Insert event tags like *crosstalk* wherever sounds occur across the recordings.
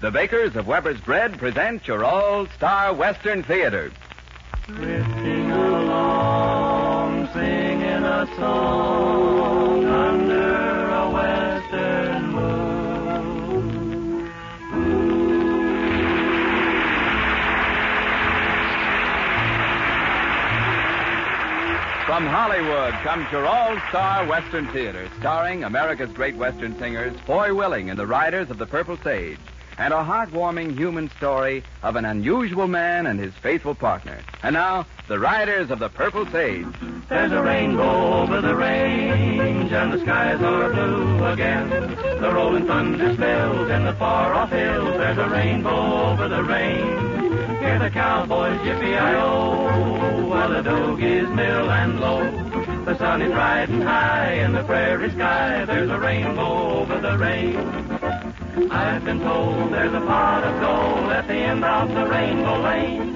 the bakers of Weber's Bread present your all-star Western Theater. Drifting along, singing a song under a western moon. From Hollywood comes your all-star Western Theater, starring America's great Western singers, Foy Willing and the Riders of the Purple Sage, and a heartwarming human story of an unusual man and his faithful partner. And now, the Riders of the Purple Sage. There's a rainbow over the range, and the skies are blue again. The rolling thunder spills in the far off hills. There's a rainbow over the range. Hear the cowboys yippee-i-oh, while the dogies mill and low. The sun is riding high in the prairie sky. There's a rainbow over the range. I've been told there's a pot of gold at the end of the rainbow lane.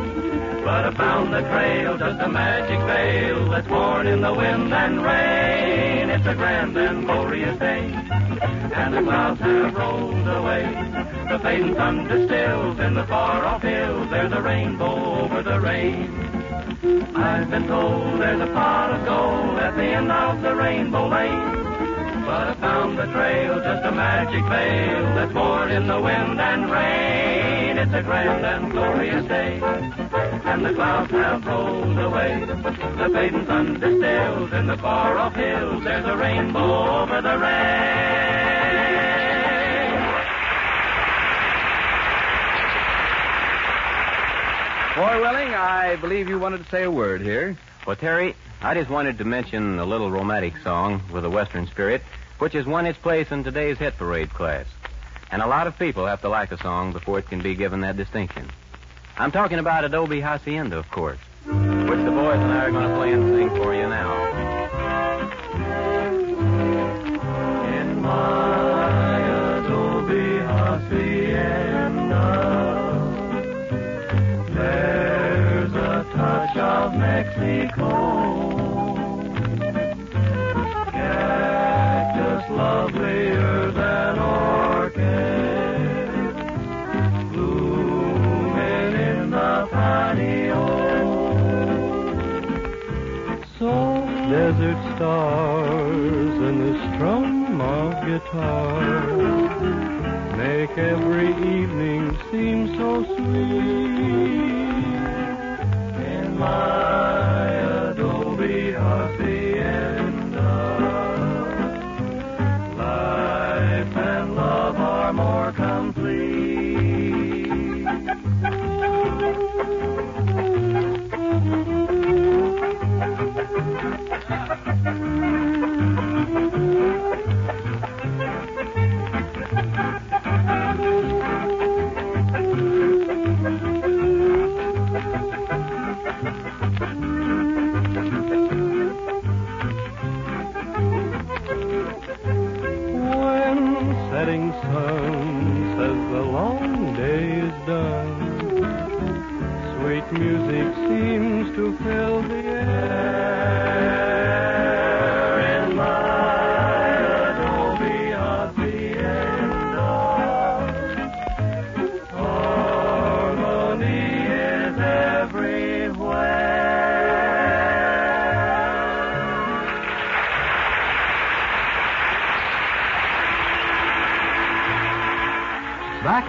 But I found the trail, just a magic veil that's worn in the wind and rain. It's a grand and glorious day, and the clouds have rolled away. The fading thunder stills in the far off hills. There's a rainbow over the rain. I've been told there's a pot of gold at the end of the rainbow lane. But I found the trail, just a magic veil that's worn in the wind and rain. It's a grand and glorious day, and the clouds have rolled away. The fading thunder stills in the far off hills. There's a rainbow over the rain. Foy Willing, I believe you wanted to say a word here. Well, Terry, I just wanted to mention a little romantic song with a Western spirit, which has won its place in today's hit parade class. And a lot of people have to like a song before it can be given that distinction. I'm talking about Adobe Hacienda, of course, which the boys and I are going to play and sing for you now. In my adobe hacienda, there's a touch of Mexico. Stars and the strum of guitars make every evening seem so sweet. In my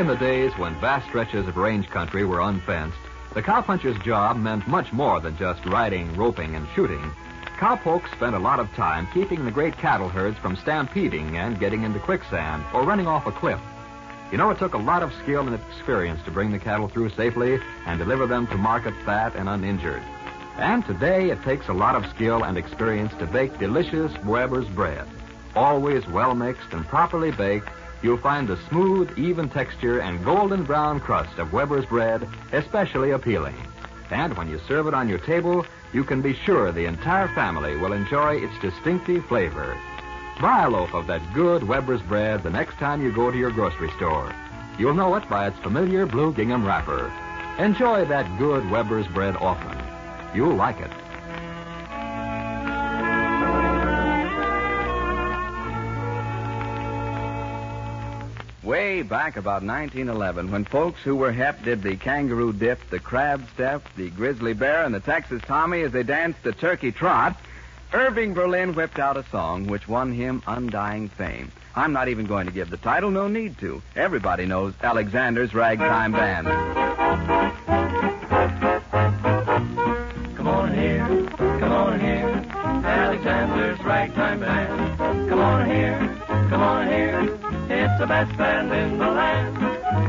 in the days when vast stretches of range country were unfenced, the cowpuncher's job meant much more than just riding, roping, and shooting. Cowpokes spent a lot of time keeping the great cattle herds from stampeding and getting into quicksand or running off a cliff. You know, it took a lot of skill and experience to bring the cattle through safely and deliver them to market fat and uninjured. And today it takes a lot of skill and experience to bake delicious Weber's bread. Always well mixed and properly baked, you'll find the smooth, even texture and golden brown crust of Weber's bread especially appealing. And when you serve it on your table, you can be sure the entire family will enjoy its distinctive flavor. Buy a loaf of that good Weber's bread the next time you go to your grocery store. You'll know it by its familiar blue gingham wrapper. Enjoy that good Weber's bread often. You'll like it. Way back about 1911, when folks who were hep did the kangaroo dip, the crab step, the grizzly bear, and the Texas Tommy as they danced the turkey trot, Irving Berlin whipped out a song which won him undying fame. I'm not even going to give the title, no need to. Everybody knows Alexander's Ragtime Band. Come on here, come on here, Alexander's Ragtime Band. Come on here, the best band in the land.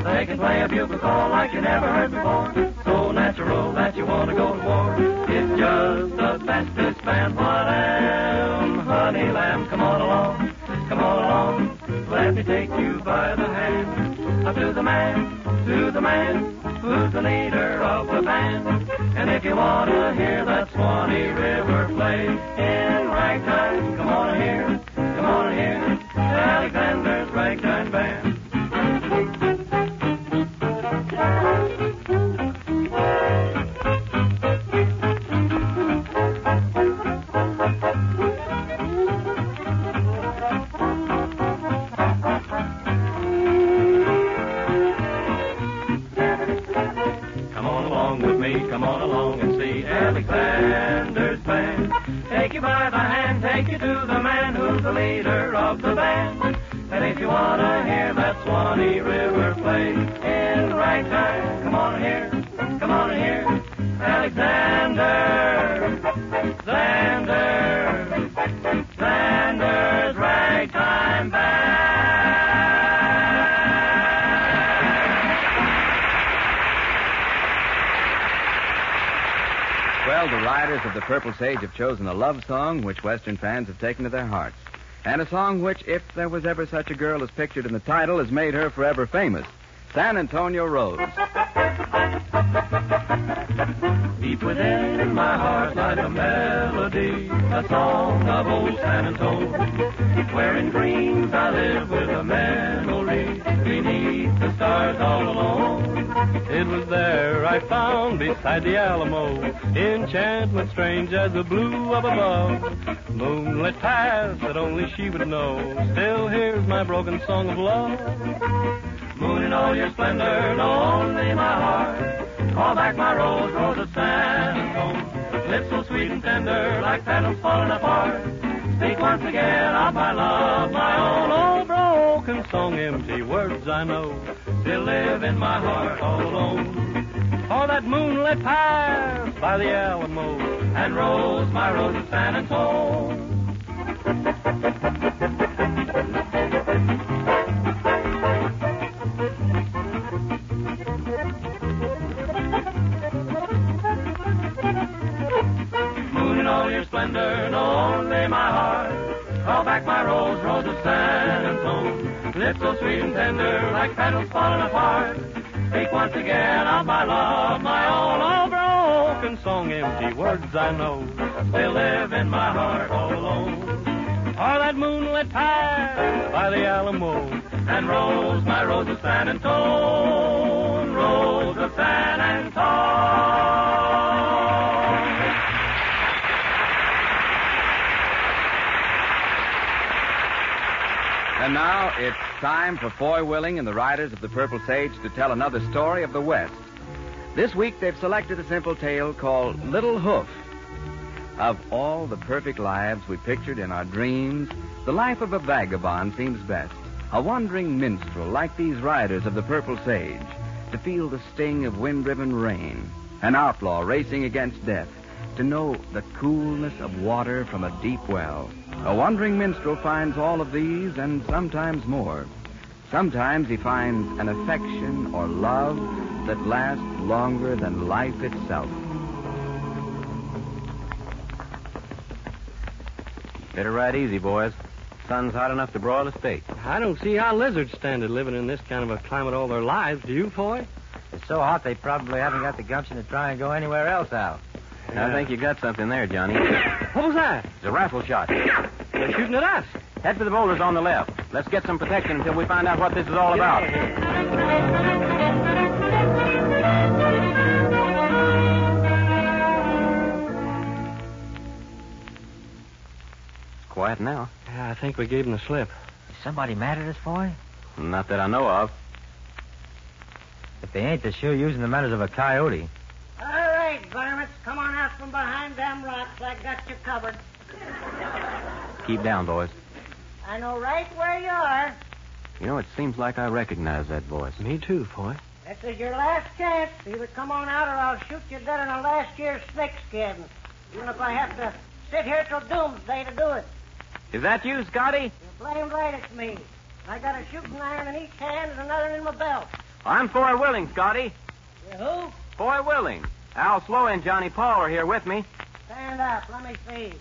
They can play a bugle call like you never heard before. So natural that you want to go to war. It's just the bestest band. What am, honey lamb? Come on along, come on along. Let me take you by the hand. Up to the man, to the man, who's the leader of the band. And if you want to hear that Swanee River play in ragtime, come on along and see Alexander's band. Take you by the hand, take you to the man who's the leader of the Riders of the Purple Sage have chosen a love song which Western fans have taken to their hearts. And a song which, if there was ever such a girl as pictured in the title, has made her forever famous. San Antonio Rose. Deep within my heart lies a melody, a song of old San Antonio. where in dreams I live with a memory beneath the stars. It was there I found beside the Alamo enchantment strange as the blue of above. Moonlit paths that only she would know. Still hears my broken song of love. Moon in all your splendor, only my heart. Call back my rose, rose of San Antone. Lips so sweet and tender, like petals falling apart. Speak once again of my love, my own old Broken song, empty words I know. Still live in my heart all alone. Oh, that moonlit path by the Alamo. And rose, my rose of San Antone. Moon in all your splendor, know only my heart. Lips so sweet and tender, like petals falling apart. Speak once again of my love, my own old Broken song, empty words I know. Still live in my heart all alone. Oh, that moonlit path by the Alamo. And rose, my rose of San Antone, rose of San Antone. And now it's time for Foy Willing and the riders of the Purple Sage to tell another story of the West. This week they've selected a simple tale called Little Hoof. Of all the perfect lives we pictured in our dreams, the life of a vagabond seems best. A wandering minstrel like these riders of the Purple Sage, to feel the sting of wind-driven rain, an outlaw racing against death, to know the coolness of water from a deep well. A wandering minstrel finds all of these and sometimes more. Sometimes he finds an affection or love that lasts longer than life itself. Better ride easy, boys. Sun's hot enough to broil a steak. I don't see how lizards stand it living in this kind of a climate all their lives. Do you, Foy? It's so hot they probably haven't got the gumption to try and go anywhere else out. I think you got something there, Johnny. What was that? It's a rifle shot. They're shooting at us. Head for the boulders on the left. Let's get some protection until we find out what this is all about. It's quiet now. Yeah, I think we gave them the slip. Is somebody mad at us, boy? Not that I know of. If they ain't, they're sure using the manners of a coyote. All right, varmints, come on out from behind them rocks. I got you covered. Keep down, boys. I know right where you are. You know, it seems like I recognize that voice. Me too, Foy. This is your last chance. Either come on out or I'll shoot you dead in a last year's snake skin. Even if I have to sit here till doomsday to do it. Is that you, Scotty? You're blamed right it's me. I got a shooting iron in each hand and another in my belt. I'm Foy Willing, Scotty. You who? Foy Willing. Al Sloey and Johnny Paul are here with me. Stand up. Let me see.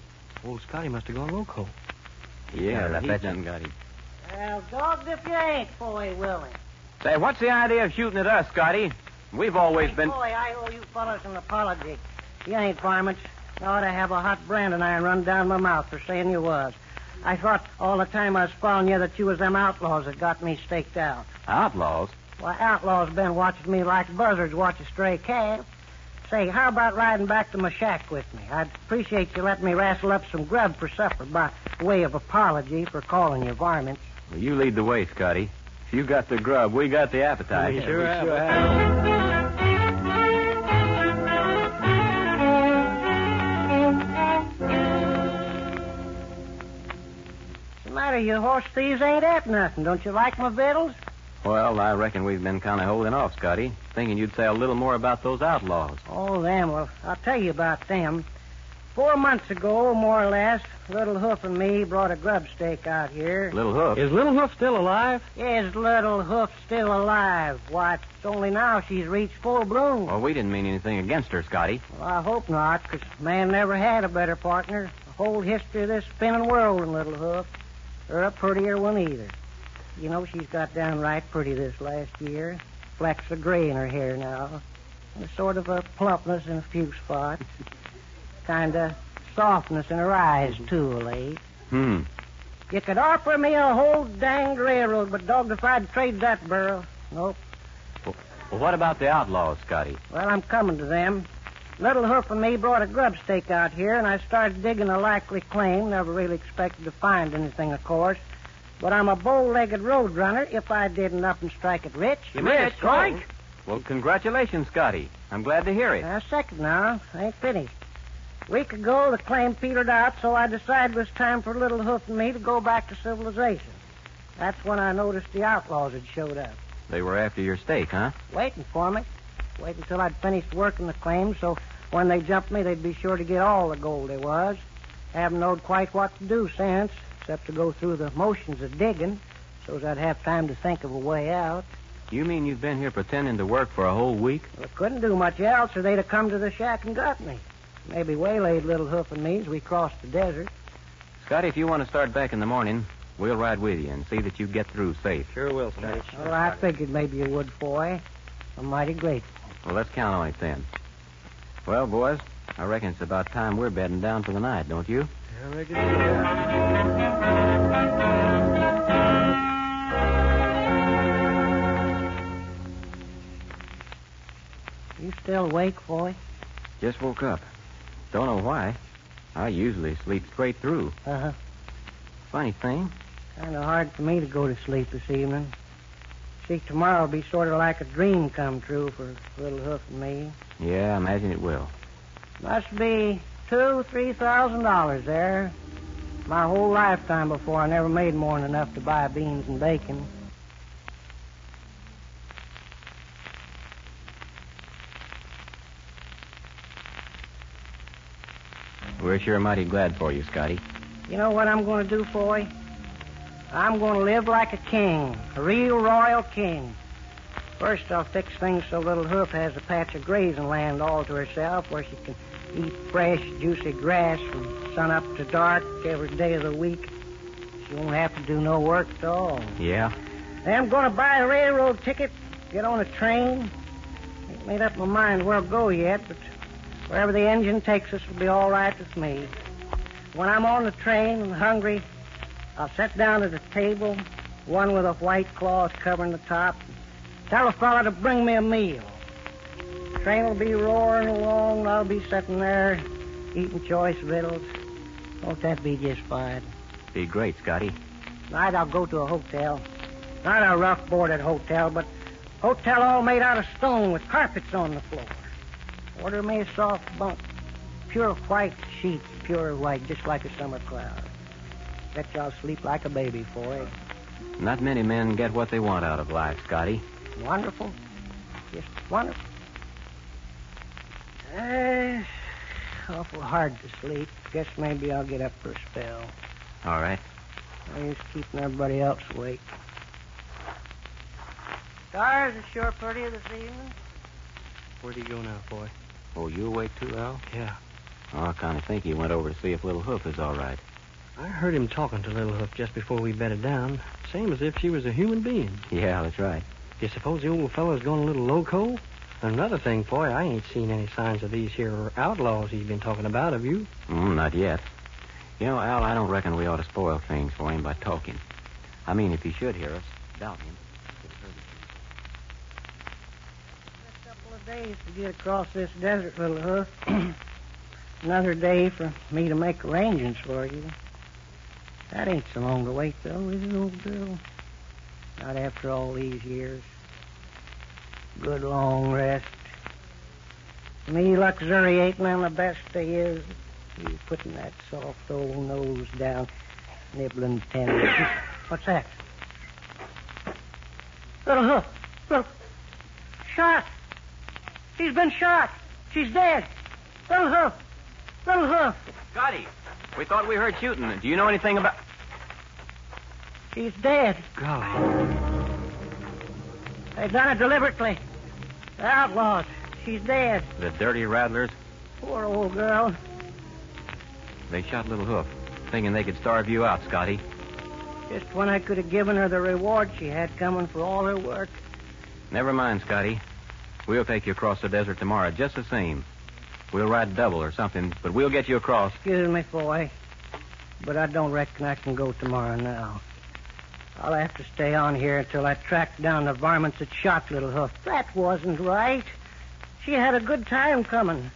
Old Scotty must have gone loco. Yeah, I he bet you. done got him. Well, dogged if you ain't, boy Willie. Say, what's the idea of shooting at us, Scotty? We've always Hey, been. Boy, I owe you fellas an apology. You ain't varmints. You ought to have a hot branding iron run down my mouth for saying you was. I thought all the time I was following you that you was them outlaws that got me staked out. Outlaws? Why, outlaws been watching me like buzzards watch a stray cat. Say, how about riding back to my shack with me? I'd appreciate you letting me wrestle up some grub for supper by way of apology for calling you varmints. Well, you lead the way, Scotty. If you got the grub, we got the appetite. We sure have. What's the matter? You horse thieves ain't at nothing. Don't you like my victuals? Well, I reckon we've been kind of holding off, Scotty. Thinking you'd say a little more about those outlaws. Oh, them. Well, I'll tell you about them. Four months ago, more or less, Little Hoof and me brought a grub stake out here. Little Hoof. Is Little Hoof still alive? Is Little Hoof still alive? Why, it's only now she's reached full bloom. Well, we didn't mean anything against her, Scotty. Well, I hope not, not, 'cause man never had a better partner. The whole history of this spinning world than Little Hoof. Or a prettier one either. You know, she's got downright pretty this last year. Flecks of gray in her hair now. And a sort of a plumpness in a few spots. kind of softness in her eyes, too, late. Hmm. You could offer me a whole danged railroad, but dogged if I'd trade that burro. Nope. Well, what about the outlaws, Scotty? Well, I'm coming to them. Little Hoof and me brought a grub stake out here, and I started digging a likely claim. Never really expected to find anything, of course. But I'm a bow-legged road runner if I didn't up and strike it rich. You made it, Strike? Well, congratulations, Scotty. I'm glad to hear it. Now, second now. I ain't finished. A week ago, the claim petered out, so I decided it was time for Little Hoof and me to go back to civilization. That's when I noticed the outlaws had showed up. They were after your stake, huh? waiting for me. Waiting until I'd finished working the claim, so when they jumped me, they'd be sure to get all the gold there was. Haven't knowed quite what to do since, except to go through the motions of digging, so's I'd have time to think of a way out. You mean you've been here pretending to work for a whole week? Well, I couldn't do much else, or they'd have come to the shack and got me. Maybe waylaid Little Hoof and me as we crossed the desert. Scotty, if you want to start back in the morning, we'll ride with you and see that you get through safe. Sure will, Scotty. Well, I figured maybe you would, boy. I'm mighty grateful. Well, let's count on it then. Well, boys, I reckon it's about time we're bedding down for the night, don't you? I reckon You still awake, boy? Just woke up. Don't know why. I usually sleep straight through. Uh-huh. Funny thing. Kind of hard for me to go to sleep this evening. See, tomorrow'll be sort of like a dream come true for Little Hoof and me. Yeah, I imagine it will. Must be two, three thousand dollars there. My whole lifetime before I never made more than enough to buy beans and bacon. We're sure mighty glad for you, Scotty. You know what I'm going to do for you? I'm going to live like a king, a real royal king. First, I'll fix things so Little Hoof has a patch of grazing land all to herself where she can eat fresh, juicy grass from sun up to dark every day of the week. She won't have to do no work at all. Yeah? Then I'm going to buy a railroad ticket, get on a train. Ain't made up my mind where I'll go yet, but wherever the engine takes us will be all right with me. When I'm on the train and hungry, I'll sit down at a table, one with a white cloth covering the top, and tell a fella to bring me a meal. The train will be roaring along, and I'll be sitting there eating choice victuals. Won't that be just fine? Be great, Scotty. Tonight I'll go to a hotel. Not a rough boarded hotel, but hotel all made out of stone with carpets on the floor. Order me a soft bunk. Pure white sheets, pure white, just like a summer cloud. Bet you I'll sleep like a baby for it. Not many men get what they want out of life, Scotty. Wonderful. Just wonderful. Uh, awful hard to sleep. Guess maybe I'll get up for a spell. All right. I'm just keeping everybody else awake. Stars are sure pretty this evening. Where do you go now, boy? Oh, you awake too, Al? Yeah. Oh, I kind of think he went over to see if Little Hoof is all right. I heard him talking to Little Hoof just before we bedded down. Same as if she was a human being. Yeah, that's right. You suppose the old fellow's gone a little loco? Another thing, boy, I ain't seen any signs of these here outlaws he's been talking about, have you? Mm, not yet. You know, Al, I don't reckon we ought to spoil things for him by talking. I mean, if he should hear us, doubt him. A couple of days to get across this desert, little hoof. *clears throat* Another day for me to make arrangements for you. That ain't so long to wait, though, is it, old girl? Not after all these years. Good long rest. Me luxuriating on the best they is. You putting that soft old nose down, nibbling tender. *clears throat* What's that? Little hoof. Little. Shot. She's been shot. She's dead. Little hoof. Little hoof. Scotty, we thought we heard shooting. Do you know anything about... She's dead. Golly. They done it deliberately. The outlaws. She's dead. The dirty rattlers? Poor old girl. They shot Little Hoof, thinking they could starve you out, Scotty. Just when I could have given her the reward she had coming for all her work. Never mind, Scotty. We'll take you across the desert tomorrow, just the same. We'll ride double or something, but we'll get you across. Excuse me, boy. But I don't reckon I can go tomorrow now. I'll have to stay on here until I track down the varmints that shot Little Hoof. That wasn't right. She had a good time coming.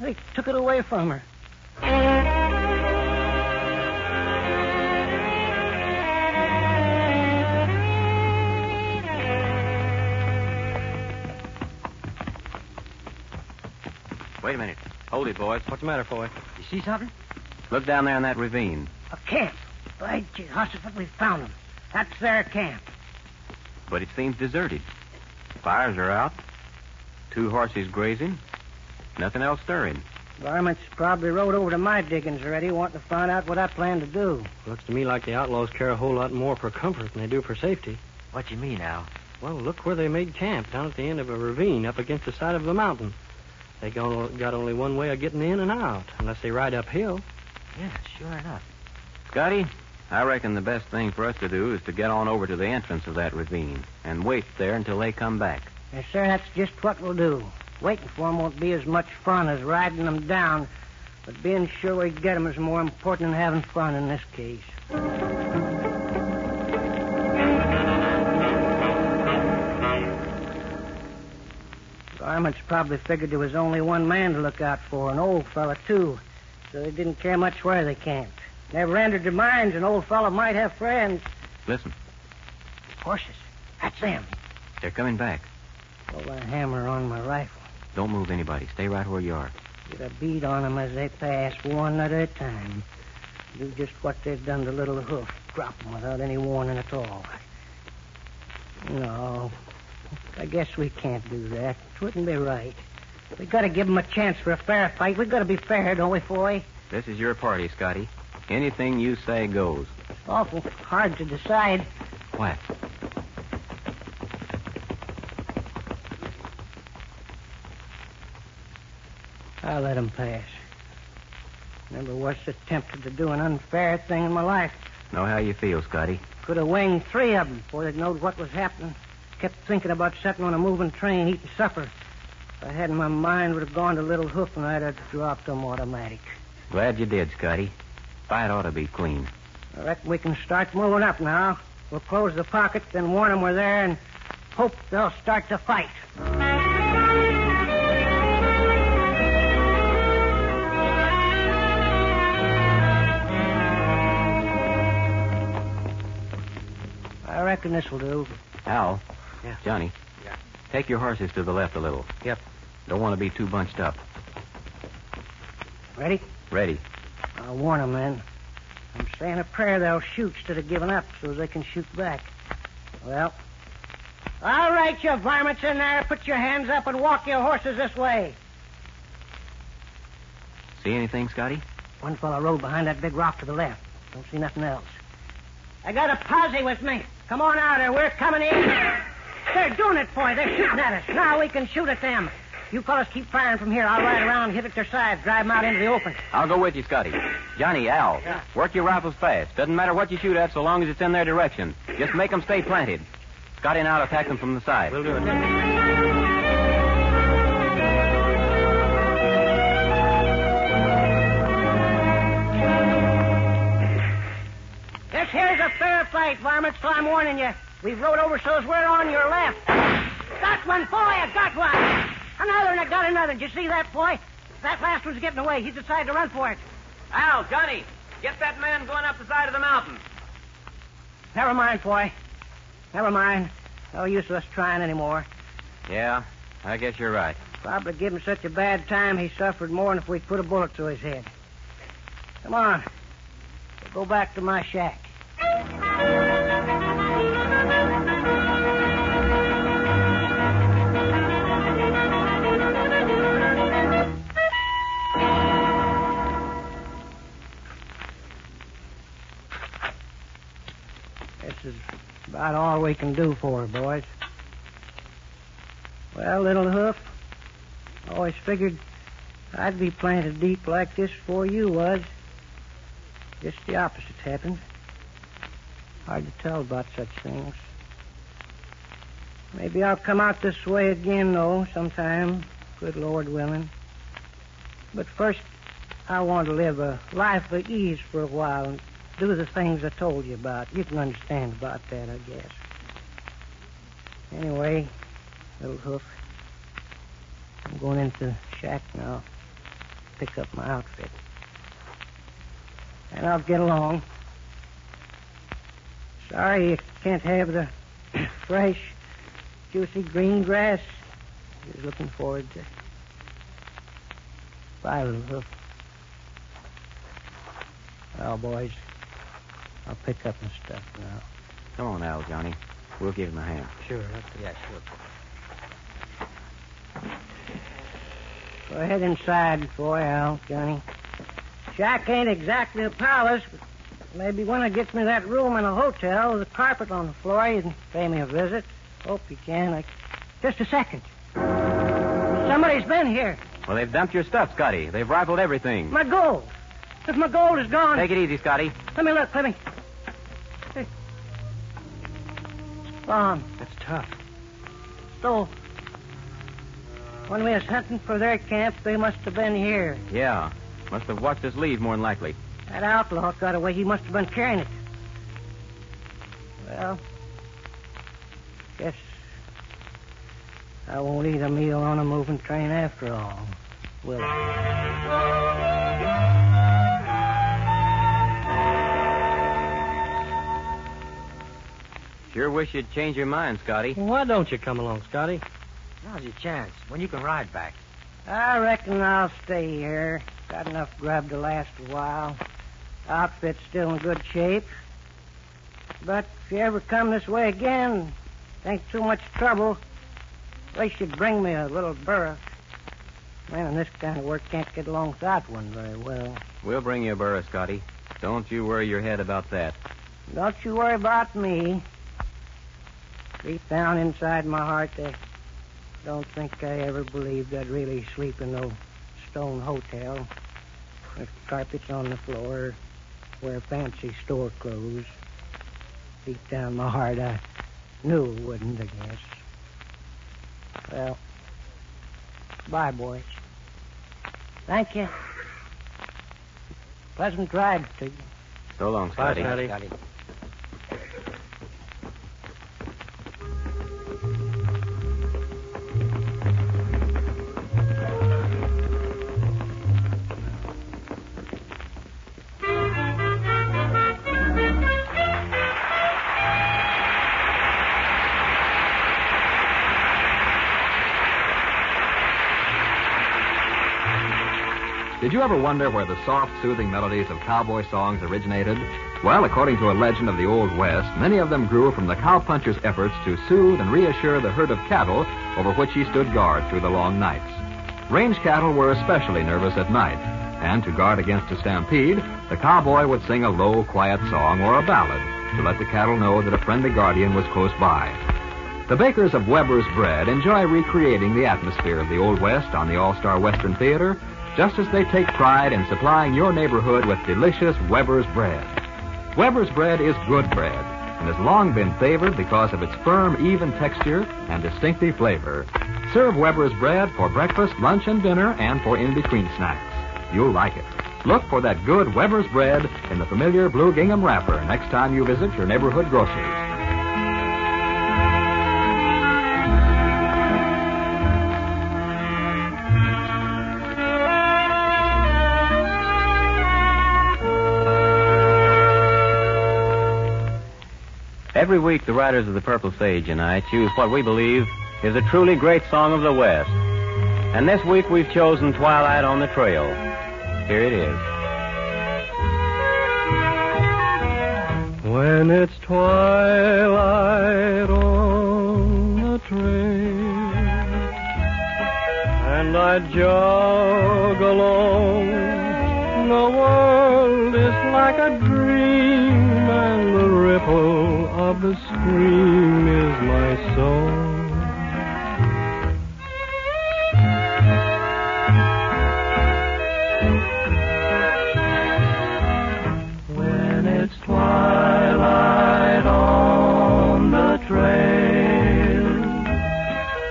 They took it away from her. Wait a minute. Hold it, boys. What's the matter, boy? You see something? Look down there in that ravine. A camp. By Jehoshaphat, we found them. That's their camp. But it seems deserted. Fires are out. Two horses grazing. Nothing else stirring. Varmints probably rode over to my diggings already, wanting to find out what I plan to do. Looks to me like the outlaws care a whole lot more for comfort than they do for safety. What you mean, Al? Well, look where they made camp, down at the end of a ravine up against the side of the mountain. They got got only one way of getting in and out, unless they ride uphill. Yeah, sure enough. Scotty, I reckon the best thing for us to do is to get on over to the entrance of that ravine and wait there until they come back. Yes, sir, that's just what we'll do. Waiting for 'em won't be as much fun as riding 'em down, but being sure we get 'em is more important than having fun in this case. Varmints probably figured there was only one man to look out for, an old fella, too, so they didn't care much where they camped. Never entered their minds an old fella might have friends. Listen, Horses. That's them. they're coming back. Pull the hammer on my rifle. Don't move anybody. Stay right where you are. Get a bead on 'em as they pass, one at a time. Do just what they've done to Little Hoof. Drop 'em without any warning at all. No, I guess we can't do that. It wouldn't be right. We got to give 'em a chance for a fair fight. We got to be fair, don't we, Foy? This is your party, Scotty. Anything you say goes. Awful hard to decide. What? I'll let 'em pass. Never was so tempted to do an unfair thing in my life. Know how you feel, Scotty. Could have winged three of 'em before they'd knowed what was happening. Kept thinking about setting on a moving train, eating supper. If I hadn't, my mind, would have gone to Little Hoof and I'd have dropped 'em automatic. Glad you did, Scotty. Fight ought to be clean. I reckon we can start moving up now. We'll close the pocket, then warn 'em we're there, and hope they'll start to fight. I reckon this will do. Al. Yeah. Johnny. Yeah. Take your horses to the left a little. Yep. Don't want to be too bunched up. Ready? Ready. I'll warn 'em then. I'm saying a prayer they'll shoot instead of giving up so they can shoot back. Well, all right, you varmints in there. Put your hands up and walk your horses this way. See anything, Scotty? One fellow rode behind that big rock to the left. Don't see nothing else. I got a posse with me. Come on out here. We're coming in. They're doing it for you. They're shooting at us. Now we can shoot at them. You fellas keep firing from here. I'll ride around, hit at their sides, drive them out into the open. I'll go with you, Scotty. Johnny, Al. Yeah. Work your rifles fast. Doesn't matter what you shoot at so long as it's in their direction. Just make them stay planted. Scotty and I'll attack them from the side. We'll do it. This here's a fair fight, varmints, so I'm warning you. We've rode over so's we're on your left. Got one, boy, I got one. Another, and I got another. Did you see that, boy? That last one's getting away. He's decided to run for it. Al, Johnny, get that man going up the side of the mountain. Never mind, boy. Never mind. No use of us trying anymore. Yeah, I guess you're right. Probably give him such a bad time he suffered more than if we'd put a bullet through his head. Come on. We'll go back to my shack. About all we can do for her, boys. Well, little hoof, I always figured I'd be planted deep like this before you was. Just the opposite happened. Hard to tell about such things. Maybe I'll come out this way again, though, sometime, good Lord willing. But first, I want to live a life of ease for a while and do the things I told you about. You can understand about that, I guess. Anyway, little hoof, I'm going into the shack now. Pick up my outfit. And I'll get along. Sorry you can't have the *clears throat* fresh, juicy green grass was looking forward to. Bye, little hoof. Well, boys, I'll pick up my stuff now. Come on, Al, Johnny. We'll give him a hand. Sure. Yeah, sure. Go ahead inside, boy, Al, Johnny. Shack ain't exactly a palace, but maybe when it gets me that room in a hotel with a carpet on the floor, you can pay me a visit. Hope you can. I... Just a second. Somebody's been here. Well, they've dumped your stuff, Scotty. They've rifled everything. My gold. If my gold is gone. Take it easy, Scotty. Let me look, let me. Gone. That's tough. So, when we was hunting for their camp, they must have been here. Yeah. Must have watched us leave, more than likely. That outlaw got away. He must have been carrying it. Well, guess I won't eat a meal on a moving train after all, will I? Sure wish you'd change your mind, Scotty. Well, why don't you come along, Scotty? Now's your chance. When you can ride back. I reckon I'll stay here. Got enough grub to last a while. Outfit's still in good shape. But if you ever come this way again, think too much trouble. At least you'd bring me a little burro. Man in this kind of work can't get along without one very well. We'll bring you a burro, Scotty. Don't you worry your head about that. Don't you worry about me. Deep down inside my heart, I don't think I ever believed I'd really sleep in no stone hotel with carpets on the floor, wear fancy store clothes. Deep down my heart, I knew it wouldn't, I guess. Well, bye, boys. Thank you. Pleasant ride to you. So long, Scotty. Bye, Scotty. Scotty. Did you ever wonder where the soft, soothing melodies of cowboy songs originated? Well, according to a legend of the Old West, many of them grew from the cowpuncher's efforts to soothe and reassure the herd of cattle over which he stood guard through the long nights. Range cattle were especially nervous at night, and to guard against a stampede, the cowboy would sing a low, quiet song or a ballad to let the cattle know that a friendly guardian was close by. The bakers of Weber's Bread enjoy recreating the atmosphere of the Old West on the All Star Western Theater, just as they take pride in supplying your neighborhood with delicious Weber's Bread. Weber's Bread is good bread and has long been favored because of its firm, even texture and distinctive flavor. Serve Weber's Bread for breakfast, lunch, and dinner, and for in between snacks. You'll like it. Look for that good Weber's Bread in the familiar blue gingham wrapper next time you visit your neighborhood grocery. Every week, the Riders of the Purple Sage and I choose what we believe is a truly great song of the West. And this week we've chosen Twilight on the Trail. Here it is. When it's twilight on the trail and I jog along, the world is like a dream ripple of the stream is my song. When it's twilight on the trail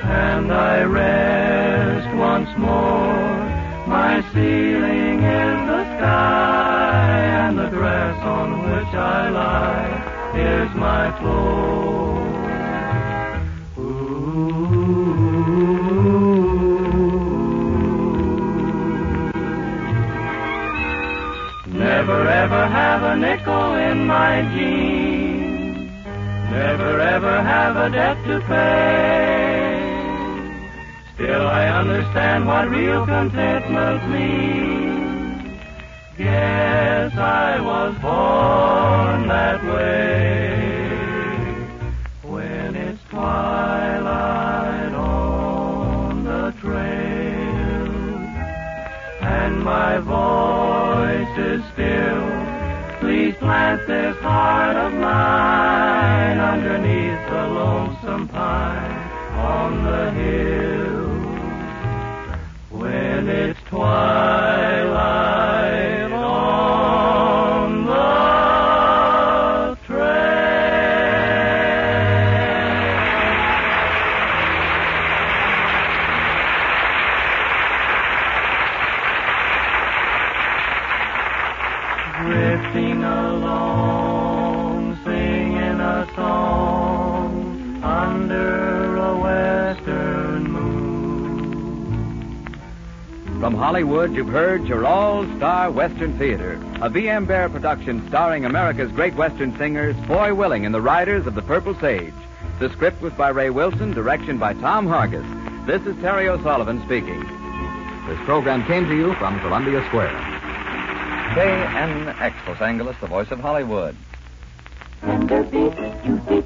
and I rest once more, my ceiling is the sky and the grass on which I lie is my floor. Never ever have a nickel in my jeans. Never ever have a debt to pay. Still I understand what real contentment means. Guess I was born that way. When it's twilight on the trail and my voice is still. Please plant this heart of mine underneath the lonesome pine on the hill. When it's twilight Hollywood, you've heard your all-star Western Theater, a V.M. Bear production starring America's great Western singers, Foy Willing and the Riders of the Purple Sage. The script was by Ray Wilson, direction by Tom Hargis. This is Terry O'Sullivan speaking. This program came to you from Columbia Square. KNX Los Angeles, the voice of Hollywood. Tender beef, juicy